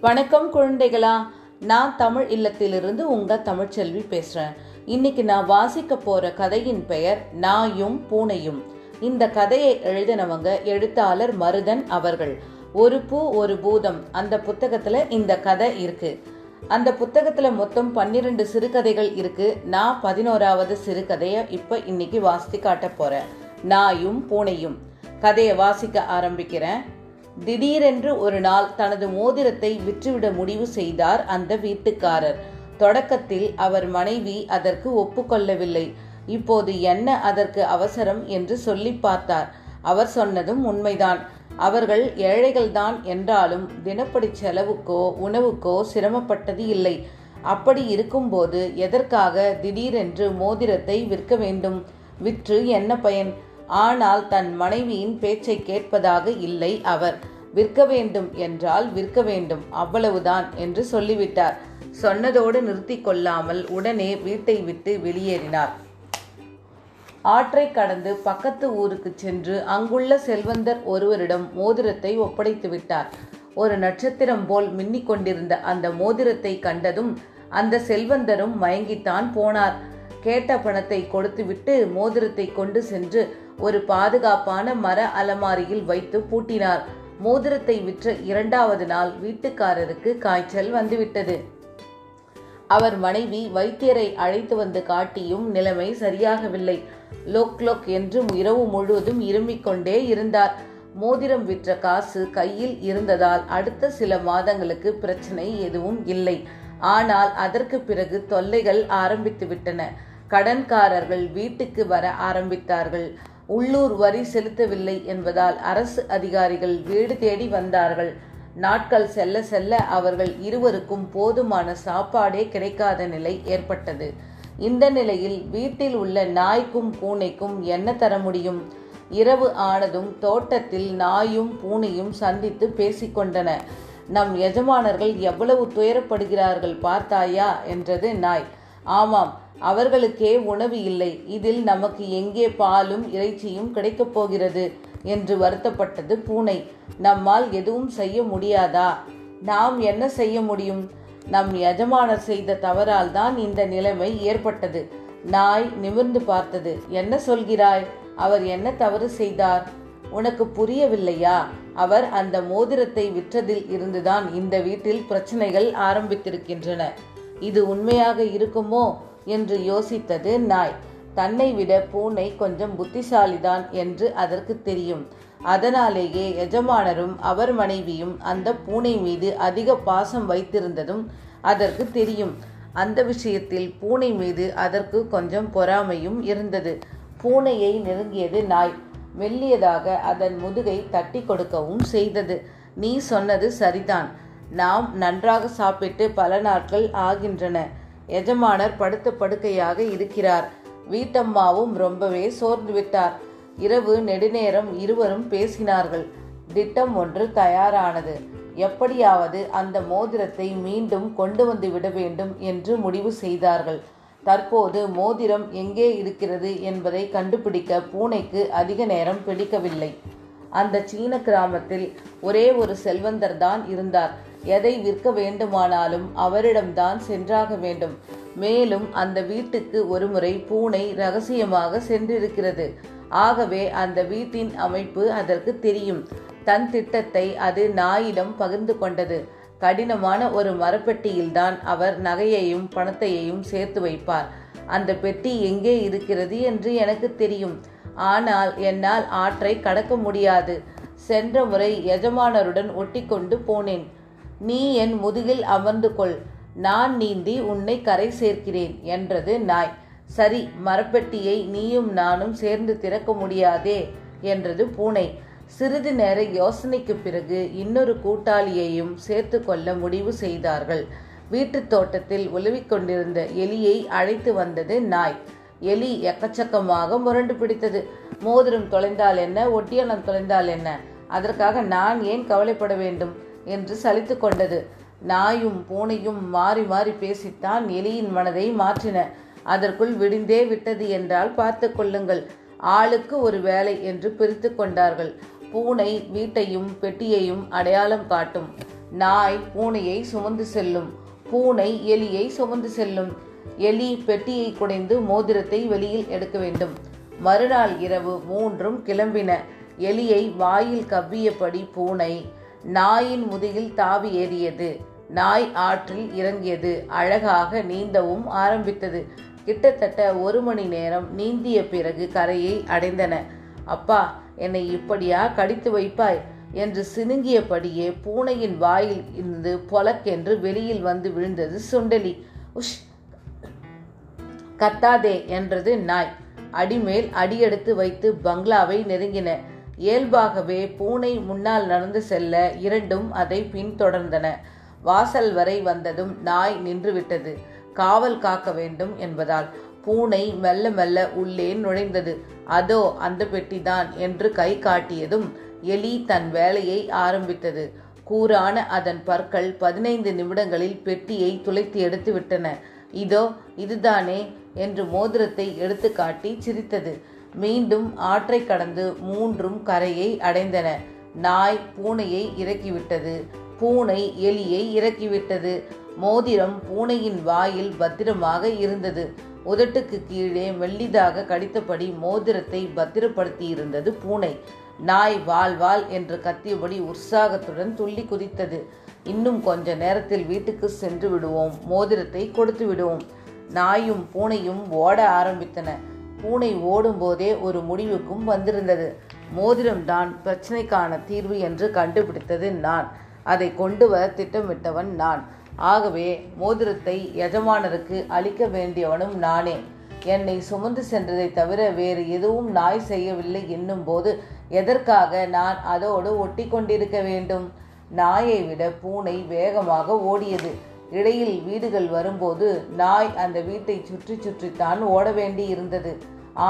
வணக்கம் குழந்தைகளா. நான் தமிழ் இல்லத்திலிருந்து உங்க தமிழ்ச்செல்வி பேசுறேன். இன்னைக்கு நான் வாசிக்க போற கதையின் பெயர் நாயும் பூனையும். இந்த கதையை எழுதினவங்க எழுத்தாளர் மருதன் அவர்கள். ஒரு பூ ஒரு பூதம். அந்த புத்தகத்துல இந்த கதை இருக்கு. அந்த புத்தகத்துல மொத்தம் பன்னிரண்டு சிறுகதைகள் இருக்கு. நான் பதினோராவது சிறுகதையை இப்ப இன்னைக்கு வாசித்து காட்ட போறேன். நாயும் பூனையும். கதையை வாசிக்க ஆரம்பிக்கிறேன். திடீரென்று ஒரு நாள் தனது மோதிரத்தை விற்றுவிட முடிவு செய்தார் அந்த வீட்டுக்காரர். தொடக்கத்தில் அவர் மனைவி அதற்கு ஒப்புக்கொள்ளவில்லை. இப்போது என்ன அதற்கு அவசரம் என்று சொல்லி பார்த்தார். அவர் சொன்னதும் உண்மைதான். அவர்கள் ஏழைகள்தான் என்றாலும் தினப்படி செலவுக்கோ உணவுக்கோ சிரமப்பட்டது இல்லை. அப்படி இருக்கும்போது எதற்காக திடீரென்று மோதிரத்தை விற்க வேண்டும்? விற்று என்ன பயன்? ஆனால் தன் மனைவியின் பேச்சை கேட்பதாக இல்லை அவர். விற்க வேண்டும் என்றால் விற்க வேண்டும் அவ்வளவுதான் என்று சொல்லிவிட்டார். சொன்னதோடு நிறுத்தி கொள்ளாமல் உடனே வீட்டை விட்டு வெளியேறினார். ஆற்றை கடந்து பக்கத்து ஊருக்கு சென்று அங்குள்ள செல்வந்தர் ஒருவரிடம் மோதிரத்தை ஒப்படைத்து விட்டார். ஒரு நட்சத்திரம் போல் மின்னிக் கொண்டிருந்த அந்த மோதிரத்தை கண்டதும் அந்த செல்வந்தரும் மயங்கித்தான் போனார். கேட்ட பணத்தை கொடுத்துவிட்டு மோதிரத்தை கொண்டு சென்று ஒரு பாதுகாப்பான மர அலமாரியில் வைத்து பூட்டினார். மோதிரத்தை விற்ற இரண்டாவது நாள் வீட்டுக்காரருக்கு காய்ச்சல் வந்துவிட்டது. அவர் மனைவி வைத்தியரை அழைத்து வந்து காட்டியும் நிலைமை சரியாகவில்லை. லோக் லோக் என்று இரவு முழுவதும் இருமிக் கொண்டே இருந்தார். மோதிரம் விற்ற காசு கையில் இருந்ததால் அடுத்த சில மாதங்களுக்கு பிரச்சனை எதுவும் இல்லை. ஆனால் அதற்கு பிறகு தொல்லைகள் ஆரம்பித்து விட்டன கடன்காரர்கள் வீட்டுக்கு வர ஆரம்பித்தார்கள். உள்ளூர் வரி செலுத்தவில்லை என்பதால் அரசு அதிகாரிகள் வீடு தேடி வந்தார்கள். நாட்கள் செல்ல செல்ல அவர்கள் இருவருக்கும் போதுமான சாப்பாடே கிடைக்காத நிலை ஏற்பட்டது. இந்த நிலையில் வீட்டில் உள்ள நாய்க்கும் பூனைக்கும் என்ன தர முடியும்? இரவு ஆனதும் தோட்டத்தில் நாயும் பூனையும் சந்தித்து பேசிக்கொண்டன. நம் எஜமானர்கள் எவ்வளவு துயரப்படுகிறார்கள் பார்த்தாயா? என்றது நாய். ஆமாம் அவர்களுக்கே உணவு இல்லை. இதில் நமக்கு எங்கே பாலும் இறைச்சியும் கிடைக்கப் போகிறது என்று வருத்தப்பட்டது பூனை. நம்மால் எதுவும் செய்ய முடியாதா? நாம் என்ன செய்ய முடியும்? நம் எஜமானர் செய்த தவறால் தான் இந்த நிலைமை ஏற்பட்டது. நாய் நிமிர்ந்து பார்த்தது. என்ன சொல்கிறாய்? அவர் என்ன தவறு செய்தார்? உனக்கு புரியவில்லையா? அவர் அந்த மோதிரத்தை விற்றதில் இருந்துதான் இந்த வீட்டில் பிரச்சனைகள் ஆரம்பித்திருக்கின்றன. இது உண்மையாக இருக்குமோ? என்று யோசித்தது நாய். தன்னை விட பூனை கொஞ்சம் புத்திசாலிதான் என்று அதற்கு தெரியும். அதனாலேயே எஜமானரும் அவர் மனைவியும் அந்த பூனை மீது அதிக பாசம் வைத்திருந்ததும் அதற்கு தெரியும். அந்த விஷயத்தில் பூனை மீது அதற்கு கொஞ்சம் பொறாமையும் இருந்தது. பூனையை நெருங்கியது நாய். மெல்லியதாக அதன் முதுகை தட்டி கொடுக்கவும் செய்தது. நீ சொன்னது சரிதான். நாம் நன்றாக சாப்பிட்டு பல நாட்கள் ஆகின்றன. எஜமானர் படுத்த படுக்கையாக இருக்கிறார். வீட்டம்மாவும் ரொம்பவே சோர்ந்து விட்டார். இரவு நெடுநேரம் இருவரும் பேசினார்கள். திட்டம் ஒன்று தயாரானது. எப்படியாவது அந்த மோதிரத்தை மீண்டும் கொண்டு வந்து விட வேண்டும் என்று முடிவு செய்தார்கள். தற்போது மோதிரம் எங்கே இருக்கிறது என்பதை கண்டுபிடிக்க பூனைக்கு அதிக நேரம் பிடிக்கவில்லை. அந்த சீன கிராமத்தில் ஒரே ஒரு செல்வந்தர் தான் இருந்தார். எதை விற்க வேண்டுமானாலும் அவரிடம்தான் சென்றாக வேண்டும். மேலும் அந்த வீட்டுக்கு ஒருமுறை பூனை ரகசியமாக சென்றிருக்கிறது. ஆகவே அந்த வீட்டின் அமைப்பு அதற்கு தெரியும். தன் திட்டத்தை அது நாயிடம் பகிர்ந்து கொண்டது. கடினமான ஒரு மரப்பெட்டியில்தான் அவர் நகையையும் பணத்தையும் சேர்த்து வைப்பார். அந்த பெட்டி எங்கே இருக்கிறது என்று எனக்கு தெரியும். ஆனால் என்னால் ஆற்றை கடக்க முடியாது. சென்ற முறை எஜமானருடன் ஒட்டிக்கொண்டு போனேன். நீ என் முதுகில் அமர்ந்து கொள். நான் நீந்தி உன்னை கரை சேர்க்கிறேன் என்றது நாய். சரி மரப்பெட்டியை நீயும் நானும் சேர்ந்து திறக்க முடியாதே என்றது பூனை. சிறிது நேர யோசனைக்கு பிறகு இன்னொரு கூட்டாளியையும் சேர்த்து கொள்ள முடிவு செய்தார்கள். வீட்டுத் தோட்டத்தில் உலவிக் கொண்டிருந்த எலியை அழைத்து வந்தது நாய். எலி எக்கச்சக்கமாக முரண்டு பிடித்தது. மோதிரம் தொலைந்தால் என்ன? ஒட்டியானம் தொலைந்தால் என்ன? அதற்காக நான் ஏன் கவலைப்பட வேண்டும்? என்று சலித்து கொண்டது. நாயும் பூனையும் மாறி மாறி பேசித்தான் எலியின் மனதை மாற்றின. அதற்குள் விடிந்தே விட்டது என்றால் பார்த்து கொள்ளுங்கள். ஆளுக்கு ஒரு வேலை என்று பிரித்து கொண்டார்கள். பூனை வீட்டையும் பெட்டியையும் அடையாளம் காட்டும். நாய் பூனையை சுமந்து செல்லும். பூனை எலியை சுமந்து செல்லும். எலி பெட்டியை குடைந்து மோதிரத்தை வெளியில் எடுக்க வேண்டும். மறுநாள் இரவு மூன்றும் கிளம்பின. எலியை வாயில் கவ்வியபடி பூனை நாயின் முதுகில் தாவி ஏறியது. நாய் ஆற்றில் இறங்கியது. அழகாக நீந்தவும் ஆரம்பித்தது. கிட்டத்தட்ட ஒரு மணி நேரம் நீந்திய பிறகு கரையை அடைந்தன. அப்பா என்னை இப்படியா கடித்து வைப்பாய்? என்று சினுங்கியபடியே பூனையின் வாயில் இருந்து பொலக்கென்று வெளியில் வந்து விழுந்தது சுண்டலி. உஷ் கத்தாதே என்றது நாய். அடிமேல் அடியெடுத்து வைத்து பங்களாவை நெருங்கின. இயல்பாகவே பூனை முன்னால் நடந்து செல்ல இரண்டும் அதை பின்தொடர்ந்தன. வாசல் வரை வந்ததும் நாய் நின்றுவிட்டது. காவல் காக்க வேண்டும் என்பதால் பூனை மெல்ல மெல்ல உள்ளே நுழைந்தது. அதோ அந்த பெட்டிதான் என்று கை காட்டியதும் எலி தன் வேலையை ஆரம்பித்தது. கூரான அதன் பற்கள் பதினைந்து நிமிடங்களில் பெட்டியை துளைத்து எடுத்து விட்டன இதோ இதுதானே என்று மோதிரத்தை எடுத்துக்காட்டி சிரித்தது. மீண்டும் ஆற்றை கடந்து மூன்றும் கரையை அடைந்தன. நாய் பூனையை இறக்கிவிட்டது. பூனை எலியை இறக்கிவிட்டது. மோதிரம் பூனையின் வாயில் பத்திரமாக இருந்தது. உதட்டுக்கு கீழே மெல்லிதாக கடித்தபடி மோதிரத்தை பத்திரப்படுத்தி இருந்தது பூனை. நாய் வால் வால் என்று கத்தியபடி உற்சாகத்துடன் துள்ளி குதித்தது. இன்னும் கொஞ்ச நேரத்தில் வீட்டுக்கு சென்று விடுவோம். மோதிரத்தை கொடுத்து விடுவோம். நாயும் பூனையும் ஓட ஆரம்பித்தன. பூனை ஓடும்போதே ஒரு முடிவுக்கும் வந்திருந்தது. மோதிரம்தான் பிரச்சனைக்கான தீர்வு என்று கண்டுபிடித்தது நான். அதை கொண்டு வர திட்டமிட்டவன் நான். ஆகவே மோதிரத்தை எஜமானருக்கு அளிக்க வேண்டியவனும் நானே. என்னை சுமந்து சென்றதை தவிர வேறு எதுவும் நாய் செய்யவில்லை என்னும் போது எதற்காக நான் அதோடு ஒட்டி கொண்டிருக்க வேண்டும்? நாயை விட பூனை வேகமாக ஓடியது. இடையில் வீடுகள் வரும்போது நாய் அந்த வீட்டை சுற்றி சுற்றித்தான் ஓட வேண்டி இருந்தது.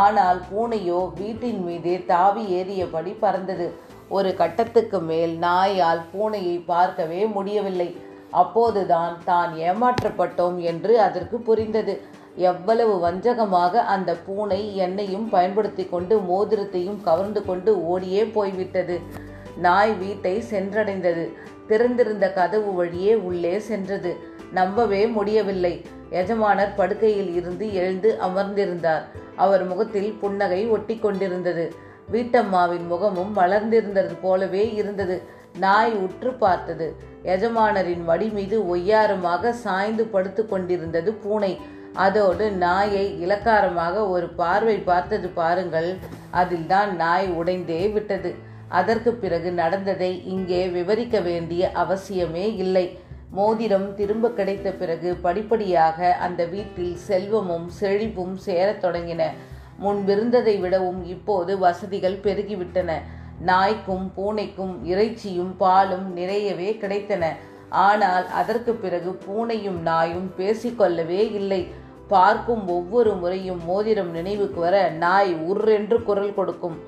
ஆனால் பூனையோ வீட்டின் மீதே தாவி ஏறியபடி பறந்தது. ஒரு கட்டத்துக்கு மேல் நாயால் பூனையை பார்க்கவே முடியவில்லை. அப்போதுதான் தான் ஏமாற்றப்பட்டோம் என்று அதற்கு புரிந்தது. எவ்வளவு வஞ்சகமாக அந்த பூனை என்னையும் பயன்படுத்தி கொண்டு மோதிரத்தையும் கவர்ந்து கொண்டு ஓடியே போய்விட்டது. நாய் வீட்டை சென்றடைந்தது. திறந்திருந்த கதவு வழியே உள்ளே சென்றது. நம்பவே முடியவில்லை. எஜமானர் படுக்கையில் இருந்து எழுந்து அமர்ந்திருந்தார். அவர் முகத்தில் புன்னகை ஒட்டி கொண்டிருந்தது. வீட்டம்மாவின் முகமும் மலர்ந்திருந்தது போலவே இருந்தது. நாய் உற்று பார்த்தது. எஜமானரின் வடி மீது ஒய்யாரமாக சாய்ந்து படுத்து கொண்டிருந்தது பூனை. அதோடு நாயை இலக்காரமாக ஒரு பார்வை பார்த்தது பாருங்கள். அதில்தான் நாய் உடைந்தே விட்டது. அதற்கு பிறகு நடந்ததை இங்கே விவரிக்க வேண்டிய அவசியமே இல்லை. மோதிரம் திரும்ப கிடைத்த பிறகு படிப்படியாக அந்த வீட்டில் செல்வமும் செழிப்பும் சேரத் தொடங்கின. முன்பிருந்ததை விடவும் இப்போது வசதிகள் பெருகிவிட்டன. நாய்க்கும் பூனைக்கும் இறைச்சியும் பாலும் நிறையவே கிடைத்தன. ஆனால் அதற்கு பிறகு பூனையும் நாயும் பேசிக்கொள்ளவே இல்லை. பார்க்கும் ஒவ்வொரு முறையும் மோதிரம் நினைவுக்கு வர நாய் உர்ரென்று குரல் கொடுக்கும்.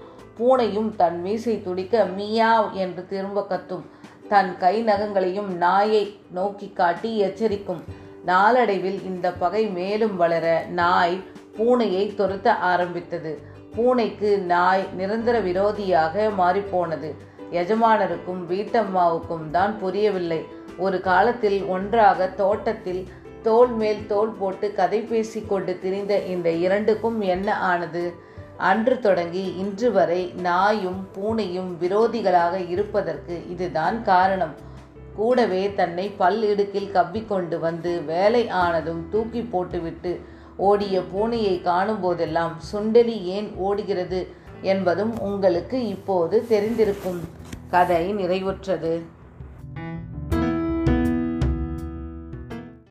பூனையும் தன் மீசை துடிக்க மியாவ் என்று திரும்ப கத்தும். தன் கை நகங்களையும் நாயை நோக்கி காட்டி எச்சரிக்கும். நாளடைவில் இந்த பகை மேலும் வளர நாய் பூனையை துரத்த ஆரம்பித்தது. பூனைக்கு நாய் நிரந்தர விரோதியாக மாறிப்போனது. எஜமானருக்கும் வீட்டம்மாவுக்கும் தான் புரியவில்லை. ஒரு காலத்தில் ஒன்றாக தோட்டத்தில் தோல் மேல் தோல் போட்டு கதை பேசி கொண்டு திரிந்த இந்த இரண்டுக்கும் என்ன ஆனது? அன்று தொடங்கி இன்று வரை நாயும் பூனையும் விரோதிகளாக இருப்பதற்கு இதுதான் காரணம். கூடவே தன்னை பல் இடுக்கில் கவ்விக்கொண்டு வந்து வேலை ஆனதும் தூக்கி போட்டுவிட்டு ஓடிய பூனையை காணும் போதெல்லாம் சுண்டலி ஏன் ஓடுகிறது என்பதும் உங்களுக்கு இப்போது தெரிந்திருக்கும். கதை நிறைவுற்றது.